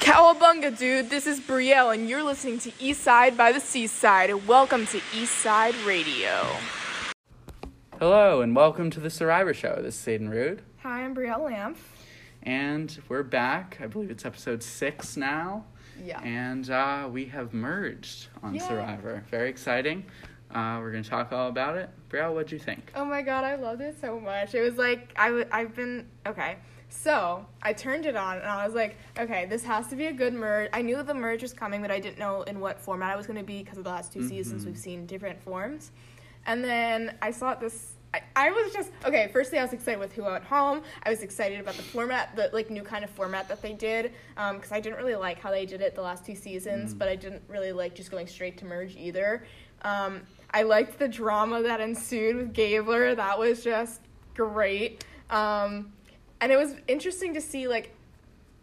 Cowabunga, dude. This is Brielle, and you're listening to Eastside by the Seaside. Welcome to Eastside Radio. Hello, and welcome to the Survivor Show. This is Aiden Rude, Hi, I'm Brielle Lamp. and we're back. I believe it's episode six now, Yeah. and uh, we have merged on Yay. Survivor. Very exciting. Uh, we're going to talk all about it. Brielle, what'd you think? Oh my god, I loved it so much. It was like I w- I've been okay. So I turned it on and I was like, okay, this has to be a good merge. I knew the merge was coming, but I didn't know in what format I was going to be because of the last 2 seasons Mhm. we've seen different forms. And then I saw this. I, I was just okay. Firstly, I was excited with Who at Home. I was excited about the format, the like new kind of format that they did, because I didn't really like how they did it the last two seasons, Mm. but I didn't really like just going straight to merge either. Um, I liked the drama that ensued with Gabler. That was just great. Um, and it was interesting to see like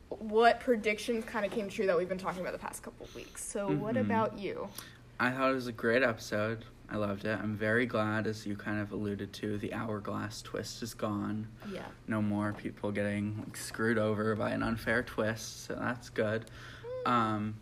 what predictions kind of came true that we've been talking about the past couple of weeks. So, what Mhm. about you? I thought it was a great episode. I loved it. I'm very glad, as you kind of alluded to, the hourglass twist is gone. Yeah. No more people getting like, screwed over by an unfair twist, so that's good. Um,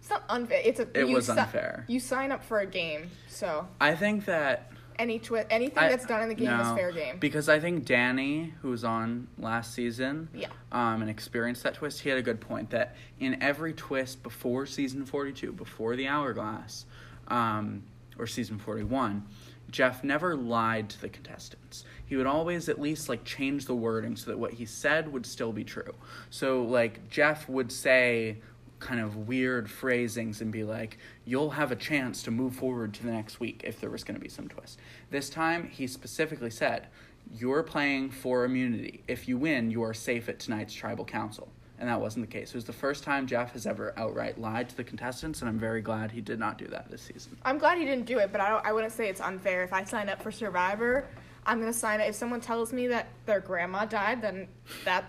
It's not unfair. It's a. It was si- unfair. You sign up for a game, so I think that any twi- anything I- that's done in the game is fair game. Because I think Danny, who was on last season, Yeah. um, and experienced that twist, he had a good point that in every twist before season 42, before the hourglass, um, or season 41, Jeff never lied to the contestants. He would always at least like change the wording so that what he said would still be true. So like Jeff would say kind of weird phrasings and be like, "You'll have a chance to move forward to the next week if there was going to be some twist." This time, he specifically said, "You're playing for immunity. If you win, you are safe at tonight's tribal council." And that wasn't the case. It was the first time Jeff has ever outright lied to the contestants, and I'm very glad he did not do that this season. I'm glad he didn't do it, but I I wouldn't say it's unfair. If I sign up for Survivor, I'm gonna sign up. If someone tells me that their grandma died, then that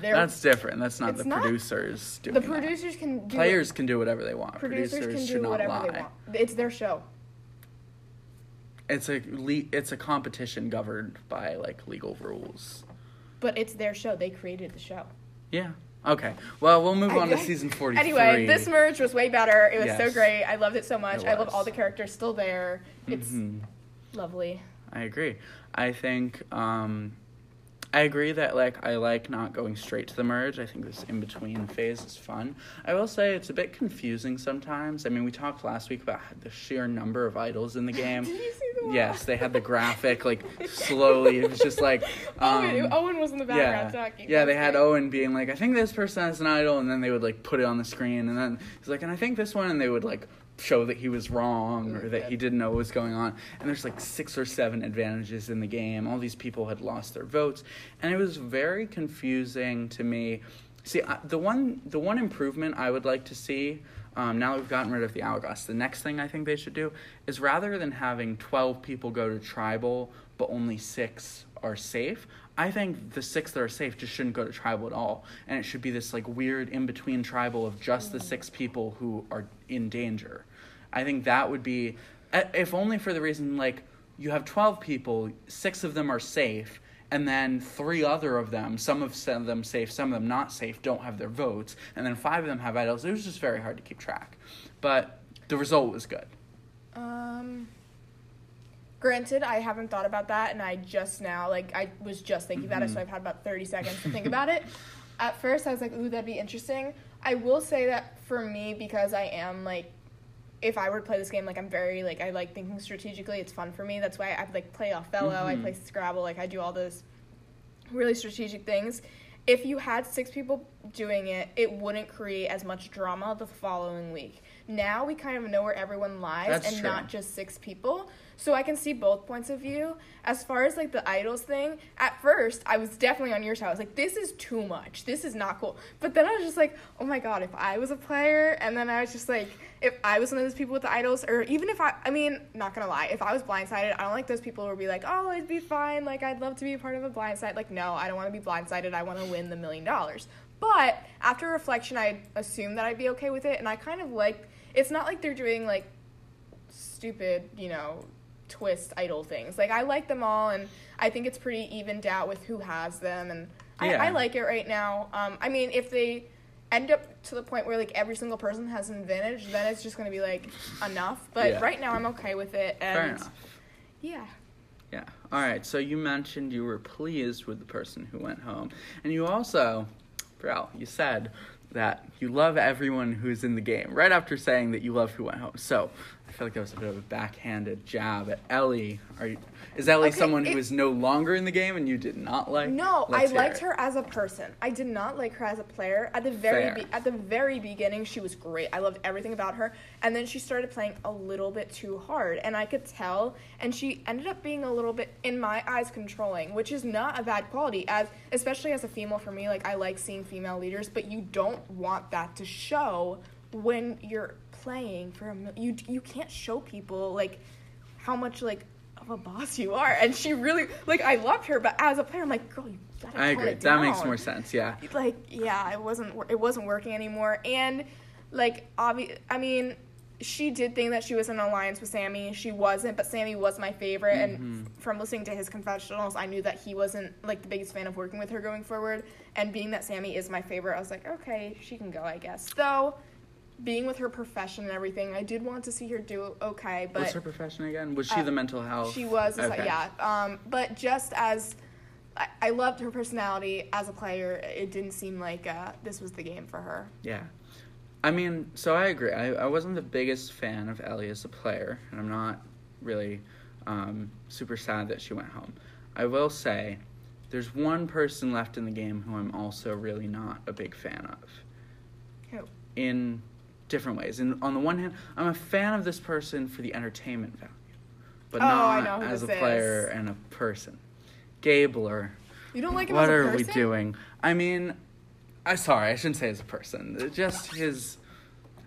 they're That's different. That's not the not. producers doing the that. producers can do Players can do whatever they want. Producers, Producers, can should do not whatever lie. they want. It's their show. It's a le- it's a competition governed by like legal rules. But it's their show. They created the show. Yeah. Okay. Well, we'll move on to season 43. Anyway, this merge was way better. It was so great. I loved it so much. It I love all the characters still there. It's Mhm. lovely. I agree. I think um, I agree that like I like not going straight to the merge. I think this in between phase is fun. I will say it's a bit confusing sometimes. I mean, we talked last week about the sheer number of idols in the game. Did you see the? Yes, they had the graphic like slowly. It was just like Owen, um, Owen was in the background talking. Yeah, they had great. Owen being like, I think this person has an idol, and then they would like put it on the screen, and then he's like, and I think this one, and they would like show that he was wrong or that he didn't know what was going on. And there's like six or seven advantages in the game. All these people had lost their votes, and it was very confusing to me. See, the one the one improvement I would like to see. Um, now that we've gotten rid of the hourglass, the next thing I think they should do is rather than having 12 people go to tribal, but only six are safe, I think the six that are safe just shouldn't go to tribal at all. And it should be this like weird in between tribal of just the six people who are in danger. I think that would be, if only for the reason like you have 12 people, six of them are safe, and then three other of them, some of them safe, some of them not safe, don't have their votes, and then five of them have idols. It was just very hard to keep track. But the result was good. Um. Granted, I haven't thought about that, and I just now, like, I was just thinking about it, so Mhm. I've had about 30 seconds to think about it. At first, I was like, ooh, that'd be interesting. I will say that for me, because I am, like, if I were to play this game, like, I'm very, like, I like thinking strategically. It's fun for me. That's why I, like, play Othello, I Mhm. play Scrabble, like, I do all those really strategic things. If you had six people doing it, it wouldn't create as much drama the following week. Now we kind of know where everyone lies That's and true. not just six people. So I can see both points of view. As far as like the idols thing, at first I was definitely on your side. I was like, this is too much. This is not cool. But then I was just like, oh my god, if I was a player, and then I was just like, if I was one of those people with the idols, or even if I, I mean, not gonna lie, if I was blindsided, I don't like those people who would be like, oh, it'd be fine. Like I'd love to be a part of a blindside. Like no, I don't want to be blindsided. I want to win the million dollars. But after reflection, I assumed that I'd be okay with it, and I kind of like. It's not like they're doing like stupid, you know, twist idol things. Like I like them all, and I think it's pretty evened out with who has them, and I, Yeah. I like it right now. Um, I mean, if they end up to the point where like every single person has an advantage, then it's just gonna be like enough. But Yeah. right now I'm okay with it. And Fair enough. Yeah. Yeah. All right. So you mentioned you were pleased with the person who went home, and you also, bro, you said that you love everyone who's in the game. Right after saying that you love who went home. So I feel like that was a bit of a backhanded jab at Ellie. Are you? Is Ellie Okay, someone who it- is no longer in the game and you did not like? No, Let's I liked it. her as a person. I did not like her as a player. At the very be- at the very beginning, she was great. I loved everything about her. And then she started playing a little bit too hard, and I could tell. And she ended up being a little bit, in my eyes, controlling, which is not a bad quality. As especially as a female, for me, like I like seeing female leaders, but you don't want that to show when you're playing for a. mil- You you can't show people like how much like of a boss you are. And she really like I loved her, but as a player, I'm like, girl, you gotta I agree. That makes more sense. Yeah. Like, yeah, it wasn't it wasn't working anymore. And like, obvi- I mean, she did think that she was in an alliance with Sammy. She wasn't, but Sammy was my favorite. Mhm. And f- from listening to his confessionals, I knew that he wasn't like the biggest fan of working with her going forward. And being that Sammy is my favorite, I was like, okay, she can go, I guess. Though, being with her profession and everything, I did want to see her do okay. But What's her profession again? Was she Uh, the mental health? she was, Okay. yeah. Um, but just as I, I loved her personality as a player, it didn't seem like uh, this was the game for her. Yeah. I mean, so I agree. I, I wasn't the biggest fan of Ellie as a player, and I'm not really um, super sad that she went home. I will say, there's one person left in the game who I'm also really not a big fan of. Who? In different ways. And on the one hand, I'm a fan of this person for the entertainment value, but Oh, not as a player is. and a person. Gabler. You don't like him What as a are we doing? I mean, I sorry, I shouldn't say as a person. Just his.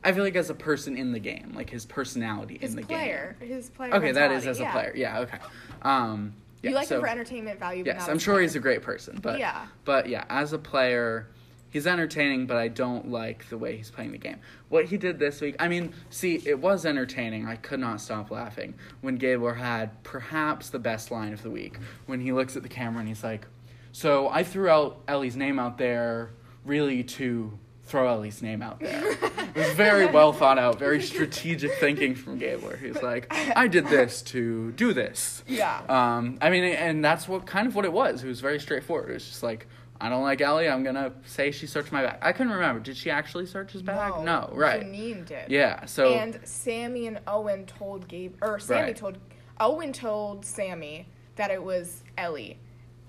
I feel like as a person in the game, like his personality His in the player, his player. game. Okay, that is as a yeah. player. Yeah. Okay. Um, yeah, you like so, him for entertainment value. But Yes, I'm sure player. he's a great person, but Yeah. but yeah, as a player, he's entertaining, but I don't like the way he's playing the game. What he did this week, I mean, see, it was entertaining. I could not stop laughing when Gabler had perhaps the best line of the week when he looks at the camera and he's like, "So I threw out Ellie's name out there, really to." Throw Ellie's name out there. It was very well thought out, very strategic thinking from Gabler. He's like, I did this to do this. Yeah. Um, I mean, and that's what kind of what it was. It was very straightforward. It was just like, I don't like Ellie. I'm gonna say she searched my bag. I couldn't remember. Did she actually search his bag? No, right. Janine did. Yeah. So and Sammy and Owen told Gabe, or Sammy Right. told, Owen told Sammy that it was Ellie,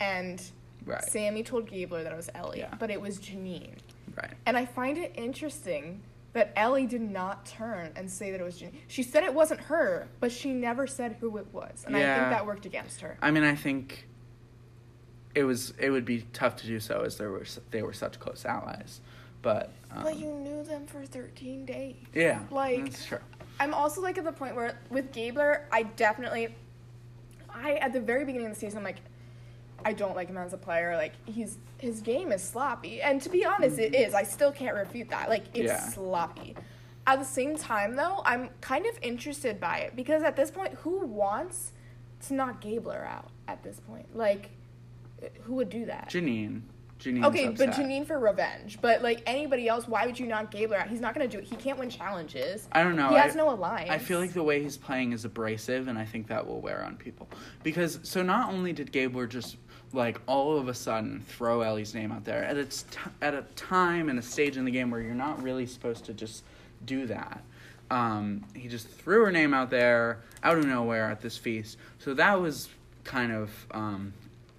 and right, Sammy told Gabler that it was Ellie, Yeah. but it was Janine. right. And I find it interesting that Ellie did not turn and say that it was Janine. She said it wasn't her, but she never said who it was, and I think that worked against her. I mean, I think it was it would be tough to do so as there were they were such close allies, but um, But you knew them for 13 days. yeah, like- that's true. I'm also like at the point where with Gabler, I definitely, I at the very beginning of the season, I'm like, I don't like him as a player. Like he's his game is sloppy, and to be honest, it is. I still can't refute that. Like it's Yeah. sloppy. At the same time, though, I'm kind of interested by it because at this point, who wants to knock Gabler out? At this point, like, who would do that? Janine, Janine. Okay, but Janine for revenge. But like anybody else, why would you knock Gabler out? He's not gonna do it. He can't win challenges. I don't know. He has I- no alliance. I feel like the way he's playing is abrasive, and I think that will wear on people. Because so not only did Gabler just like all of a sudden throw Ellie's name out there at its t- at a time and a stage in the game where you're not really supposed to just do that. Um, he just threw her name out there out of nowhere at this feast. So that was kind of um,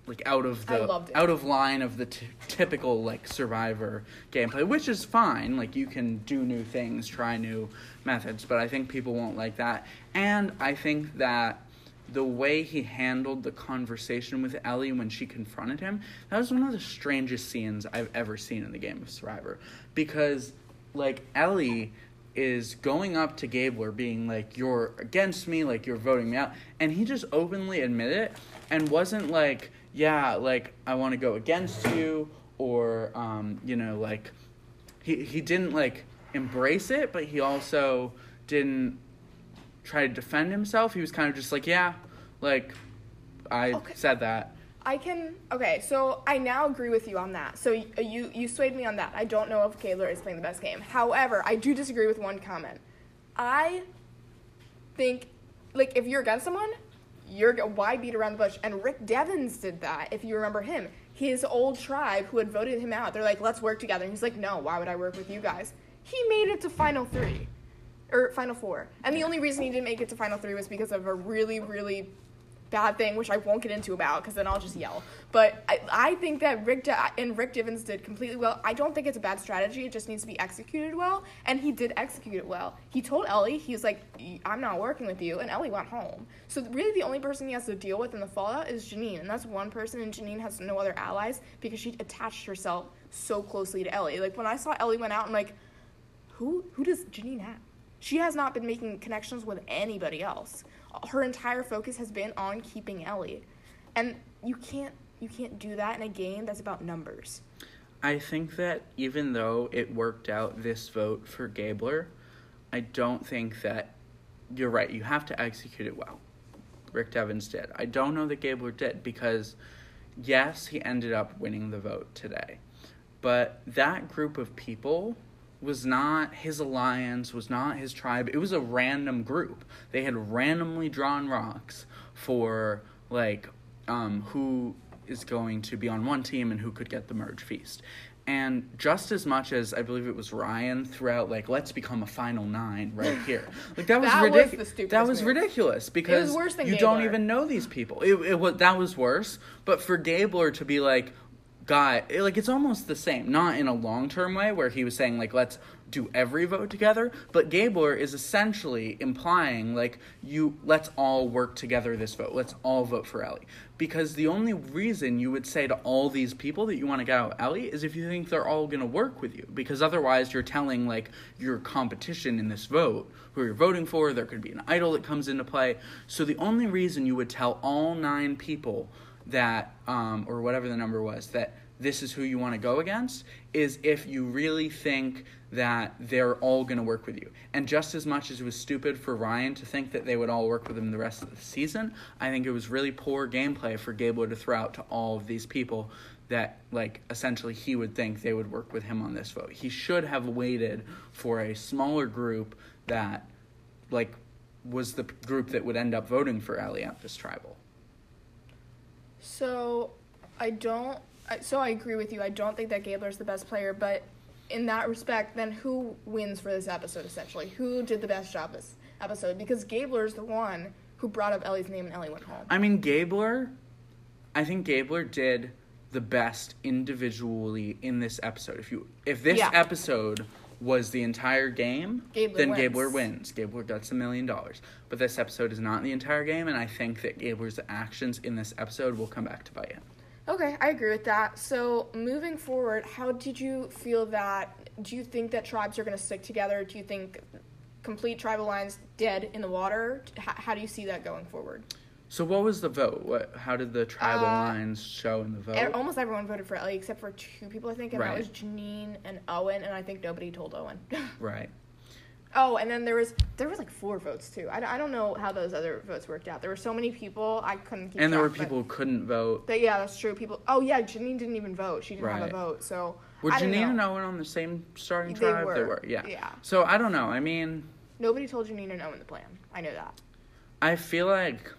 like out of the out of line of the t- typical like survivor gameplay, which is fine. Like you can do new things, try new methods, but I think people won't like that. And I think that the way he handled the conversation with Ellie when she confronted him, that was one of the strangest scenes I've ever seen in the game of Survivor. Because like Ellie is going up to Gabler being like, You're against me, like you're voting me out and he just openly admitted it and wasn't like, Yeah, like I wanna go against you or um, you know, like he he didn't like embrace it, but he also didn't try to defend himself. He was kind of just like, yeah, like I Okay. said that. I can. Okay, so I now agree with you on that. So y- you you swayed me on that. I don't know if Gabler is playing the best game. However, I do disagree with one comment. I think, like, if you're against someone, you're why beat around the bush? And Rick Devens did that. If you remember him, his old tribe who had voted him out, they're like, let's work together. And he's like, no, why would I work with you guys? He made it to final three, or final four. And the only reason he didn't make it to final three was because of a really really bad thing, which I won't get into about because then I'll just yell. But I, I think that Rick De- and Rick Devens did completely well. I don't think it's a bad strategy. It just needs to be executed well, and he did execute it well. He told Ellie, he was like, "I'm not working with you," and Ellie went home. So really, the only person he has to deal with in the fallout is Janine, and that's one person. And Janine has no other allies because she attached herself so closely to Ellie. Like when I saw Ellie went out, I'm like, who who does Janine have? She has not been making connections with anybody else. Her entire focus has been on keeping Ellie. And you can't you can't do that in a game that's about numbers. I think that even though it worked out this vote for Gabler, I don't think that you're right. You have to execute it well. Rick Devens did. I don't know that Gabler did because, yes, he ended up winning the vote today. But that group of people was not his alliance, was not his tribe. It was a random group. They had randomly drawn rocks for, like, um, who is going to be on one team and who could get the merge feast. And just as much as I believe it was Ryan throughout, like, let's become a final nine right here. Like that was was ridiculous. that was move. ridiculous because than you don't even know these people. It, it was that was worse. But for Gabler to be like, guy, it- like it's almost the same. Not in a long term way where he was saying like let's do every vote together, but Gabler is essentially implying like you let's all work together this vote. Let's all vote for Ellie. Because the only reason you would say to all these people that you want to get out Ellie is if you think they're all gonna work with you. Because otherwise you're telling like your competition in this vote who you're voting for, there could be an idol that comes into play. So the only reason you would tell all nine people that um, or whatever the number was that this is who you want to go against is if you really think that they're all going to work with you. And just as much as it was stupid for ryan to think that they would all work with him the rest of the season i think it was really poor gameplay for Gable to throw out to all of these people that like essentially he would think they would work with him on this vote. He should have waited for a smaller group that like was the group that would end up voting for Ellie at this tribal So I don't I, so I agree with you. I don't think that Gabler's the best player, but in that respect, then who wins for this episode essentially? Who did the best job this episode? Because Gabler's the one who brought up Ellie's name and Ellie went home. I mean, Gabler, I think Gabler did the best individually in this episode. If you if this Yeah. episode was the entire game, Gabler then wins. Gabler wins. Gabler gets a million dollars. But this episode is not the entire game, and I think that Gabler's actions in this episode will come back to bite him. Okay, I agree with that. So moving forward, how did you feel that? Do you think that tribes are going to stick together? Do you think complete tribal lines dead in the water? How, how do you see that going forward? So what was the vote? What? How did the tribal Uh, lines show in the vote? Almost everyone voted for Ellie except for two people, I think, and Right. that was Janine and Owen, and I think nobody told Owen. right. oh, and then there was there was like four votes too. I, don't- I don't know how those other votes worked out. There were so many people I couldn't keep And there were track, but- people who couldn't vote. Yeah, that's true. People. Oh yeah, Janine didn't even vote. She didn't have a vote. So Were I Janine and Owen on the same starting They tribe? They were, were. Yeah. yeah. So I don't know. I mean, Nobody told Janine and Owen the plan. I know that. I feel like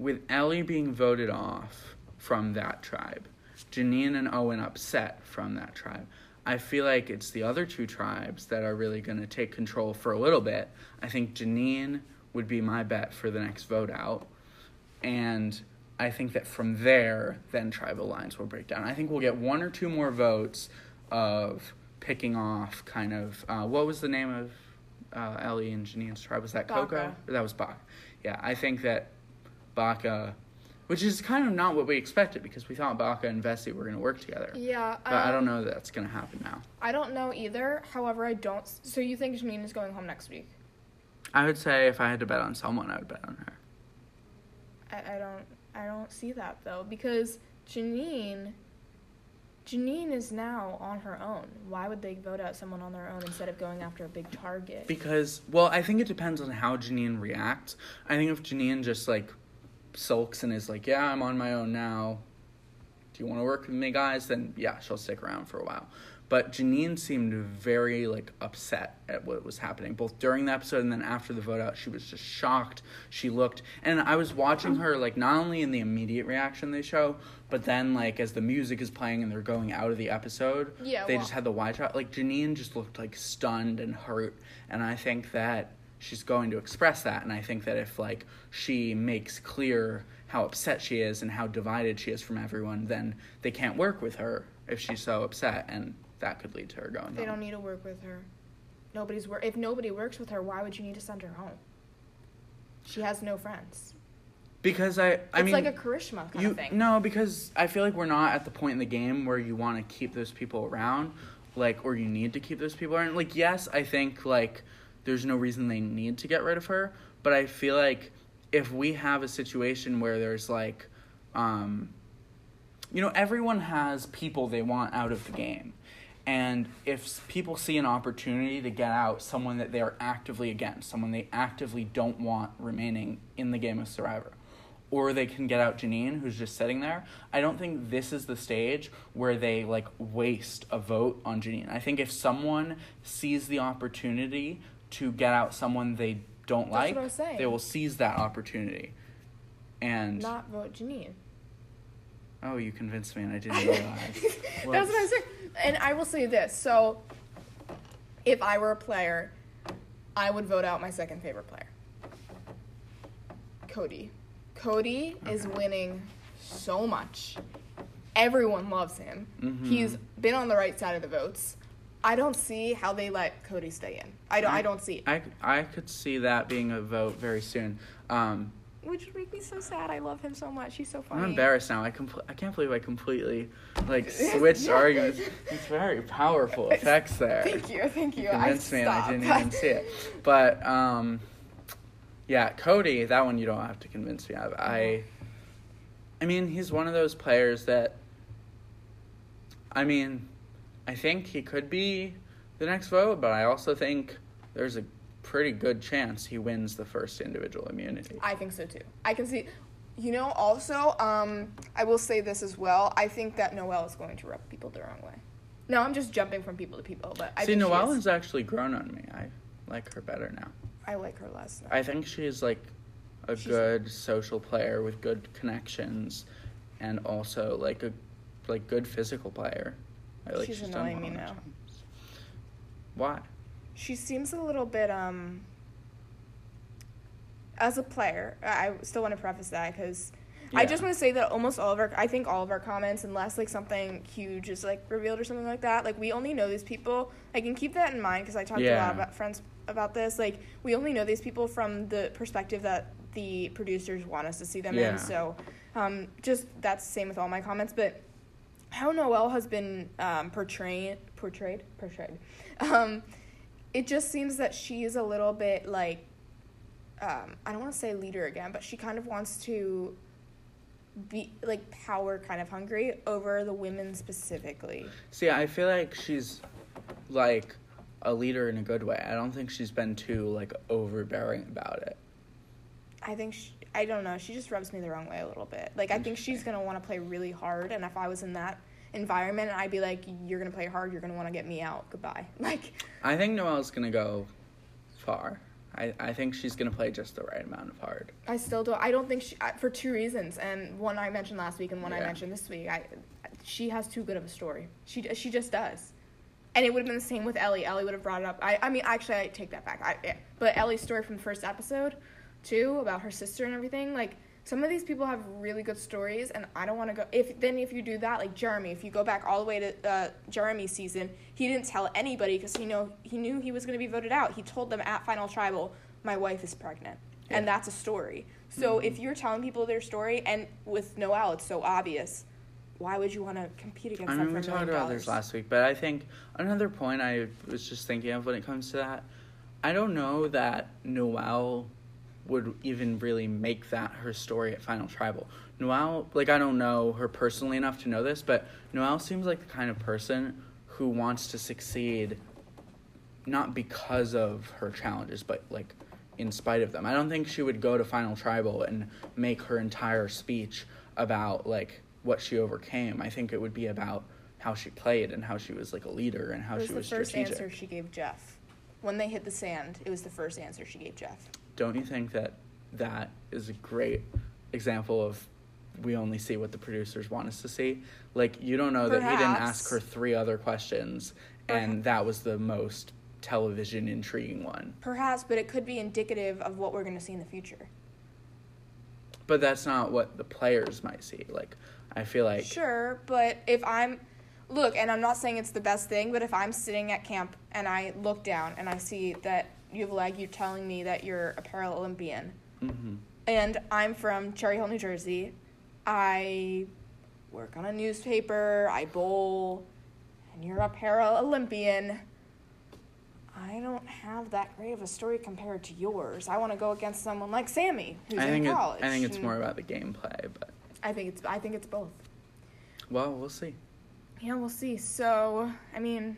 with Ellie being voted off from that tribe, Janine and Owen upset from that tribe. I feel like it's the other two tribes that are really going to take control for a little bit. I think Janine would be my bet for the next vote out. And I think that from there, then tribal lines will break down. I think we'll get one or two more votes of picking off kind of uh, what was the name of uh, Ellie and Janine's tribe? Was that Coco? That was Bach. Yeah, I think that Baka, which is kind of not what we expected because we thought Baka and Vesi were going to work together. Yeah. But I don't um, know that that's going to happen now. I don't know either. However, I don't. So you think Janine is going home next week? I would say if I had to bet on someone, I would bet on her. I, I don't. I don't see that though because Janine. Janine is now on her own. Why would they vote out someone on their own instead of going after a big target? Because, well, I think it depends on how Janine reacts. I think if Janine just like sulks and is like, "Yeah, I'm on my own now. Do you want to work with me, guys?" Then yeah, she'll stick around for a while. But Janine seemed very like upset at what was happening, both during the episode and then after the vote out. She was just shocked. She looked, and I was watching her like not only in the immediate reaction they show, but then like as the music is playing and they're going out of the episode, Yeah, they well- just had the wide shot. Like Janine just looked like stunned and hurt, and I think that she's going to express that. And I think that if like she makes clear how upset she is and how divided she is from everyone, then they can't work with her if she's so upset, and that could lead to her going. They home. don't need to work with her. Nobody's work. If nobody works with her, why would you need to send her home? She has no friends. because I. I mean it's mean, like a charisma kind you of thing. no because I feel like we're not at the point in the game where you want to keep those people around, like or you need to keep those people around. Like yes, I think like there's no reason they need to get rid of her, but I feel like if we have a situation where there's like, um, you know, everyone has people they want out of the game. And if people see an opportunity to get out someone that they are actively against, someone they actively don't want remaining in the game of Survivor, or they can get out Janine, who's just sitting there, I don't think this is the stage where they like waste a vote on Janine. I think if someone sees the opportunity to get out someone they don't That's like, what I was saying. they will seize that opportunity. And Not vote Janine. oh, you convinced me, and I didn't realize. That's what I'm saying. And I will say this. So, if I were a player, I would vote out my second favorite player, Cody. Cody is winning so much. Everyone loves him. Mhm. He's been on the right side of the votes. I don't see how they let Cody stay in. I don't. I, don't see it. I, I could see that being a vote very soon. Um, Which would make me so sad. I love him so much. He's so funny. I'm embarrassed now. I compl- I can't believe I completely like switched Yeah. arguments. It's very powerful effects there. Thank you. Thank you. You I convinced me and I didn't even see it. But um, yeah, Cody, that one you don't have to convince me of. I, I mean, he's one of those players that. I mean, I think he could be the next vote, but I also think there's a pretty good chance he wins the first individual immunity. I think so too. I can see. You know, also, um, I will say this as well. I think that Noelle is going to rub people the wrong way. No, I'm just jumping from people to people, but I See, Noelle has actually grown on me. I like her better now. I like her less. Now. I think she's like a She's- good social player with good connections, and also like a like good physical player. I like She's done annoying me now. times. Why? She seems a little bit um. As a player, I still want to preface that because I just want to say that almost all of our, I think all of our comments, unless like something huge is like revealed or something like that, like we only know these people. I can keep that in mind because I talked to a lot about friends about this. Like we only know these people from the perspective that the producers want us to see them Yeah. in. So, um, just that's the same with all my comments. But how Noelle has been um, portrayed, portrayed, portrayed. Um, it just seems that she's a little bit like um, I don't want to say leader again, but she kind of wants to be like power kind of hungry over the women specifically. See, I feel like she's like a leader in a good way. I don't think she's been too like overbearing about it. I think she, I don't know. She just rubs me the wrong way a little bit. Like I think she's gonna want to play really hard, and if I was in that environment, I'd be like, "You're gonna play hard. You're gonna want to get me out. Goodbye." Like I think Noelle's gonna go far. I, I think she's gonna play just the right amount of hard. I still don't. I don't think she I- for two reasons, and one I mentioned last week, and one I mentioned this week. I she has too good of a story. She she just does, and it would have been the same with Ellie. Ellie would have brought it up. I I mean, actually, I take that back. I yeah. but Ellie's story from the first episode, too, about her sister and everything. Like some of these people have really good stories, and I don't want to go. If then if you do that, like Jeremy, if you go back all the way to uh, Jeremy's season, he didn't tell anybody because he know he knew he was going to be voted out. He told them at final tribal, "My wife is pregnant," and that's a story. So if you're telling people their story, and with Noelle, it's so obvious. Why would you want to compete against I mean, we talked about this last week, but I think another point I was just thinking of when it comes to that, I don't know that Noelle would even really make that her story at Final Tribal. Noelle, like, I don't know her personally enough to know this, but Noelle seems like the kind of person who wants to succeed not because of her challenges, but like in spite of them. I don't think she would go to Final Tribal and make her entire speech about like what she overcame. I think it would be about how she played and how she was like a leader and how was she the first strategic. answer she gave Jeff. When they hit the sand, it was the first answer she gave Jeff. Don't you think that that is a great example of we only see what the producers want us to see? Like you don't know that he didn't ask her three other questions and that was the most television intriguing one. Perhaps, but it could be indicative of what we're going to see in the future. But that's not what the players might see. Like I feel like Sure, but if I'm look, and I'm not saying it's the best thing, but if I'm sitting at camp and I look down and I see that you have a leg, you're telling me that you're a Paralympian, Mhm. and I'm from Cherry Hill, New Jersey. I work on a newspaper, I bowl, and you're a Paralympian. I don't have that great of a story compared to yours. I want to go against someone like Sammy, who's I think in it, college. I think it's more about the gameplay, but I think it's I think it's both. well, we'll see. Yeah, we'll see. So, I mean,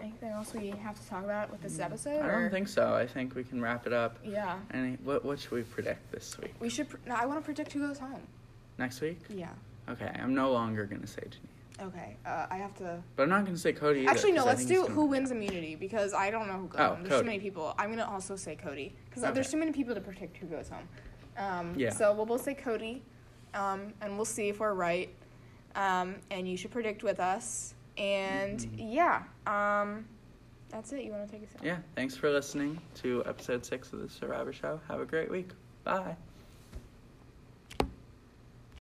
anything else we have to talk about with this episode? Mm, I don't think so. I think we can wrap it up. Yeah, Any what what should we predict this week? we should. Pr- no, I want to predict who goes home. Next week? Yeah. Okay, I'm no longer gonna say Janine. Okay. Uh, I have to. But I'm not gonna say Cody either. Actually, no. Let's do gonna- who wins immunity because I don't know who goes Oh, home. There's Cody. too many people. I'm gonna also say Cody because Okay. there's too many people to predict who goes home. Um, Yeah. So we'll both say Cody, um, and we'll see if we're right. Um, and you should predict with us. And Mhm. yeah, um, that's it. You want to take us out? Yeah, thanks for listening to episode six of the Survivor Show. Have a great week. Bye.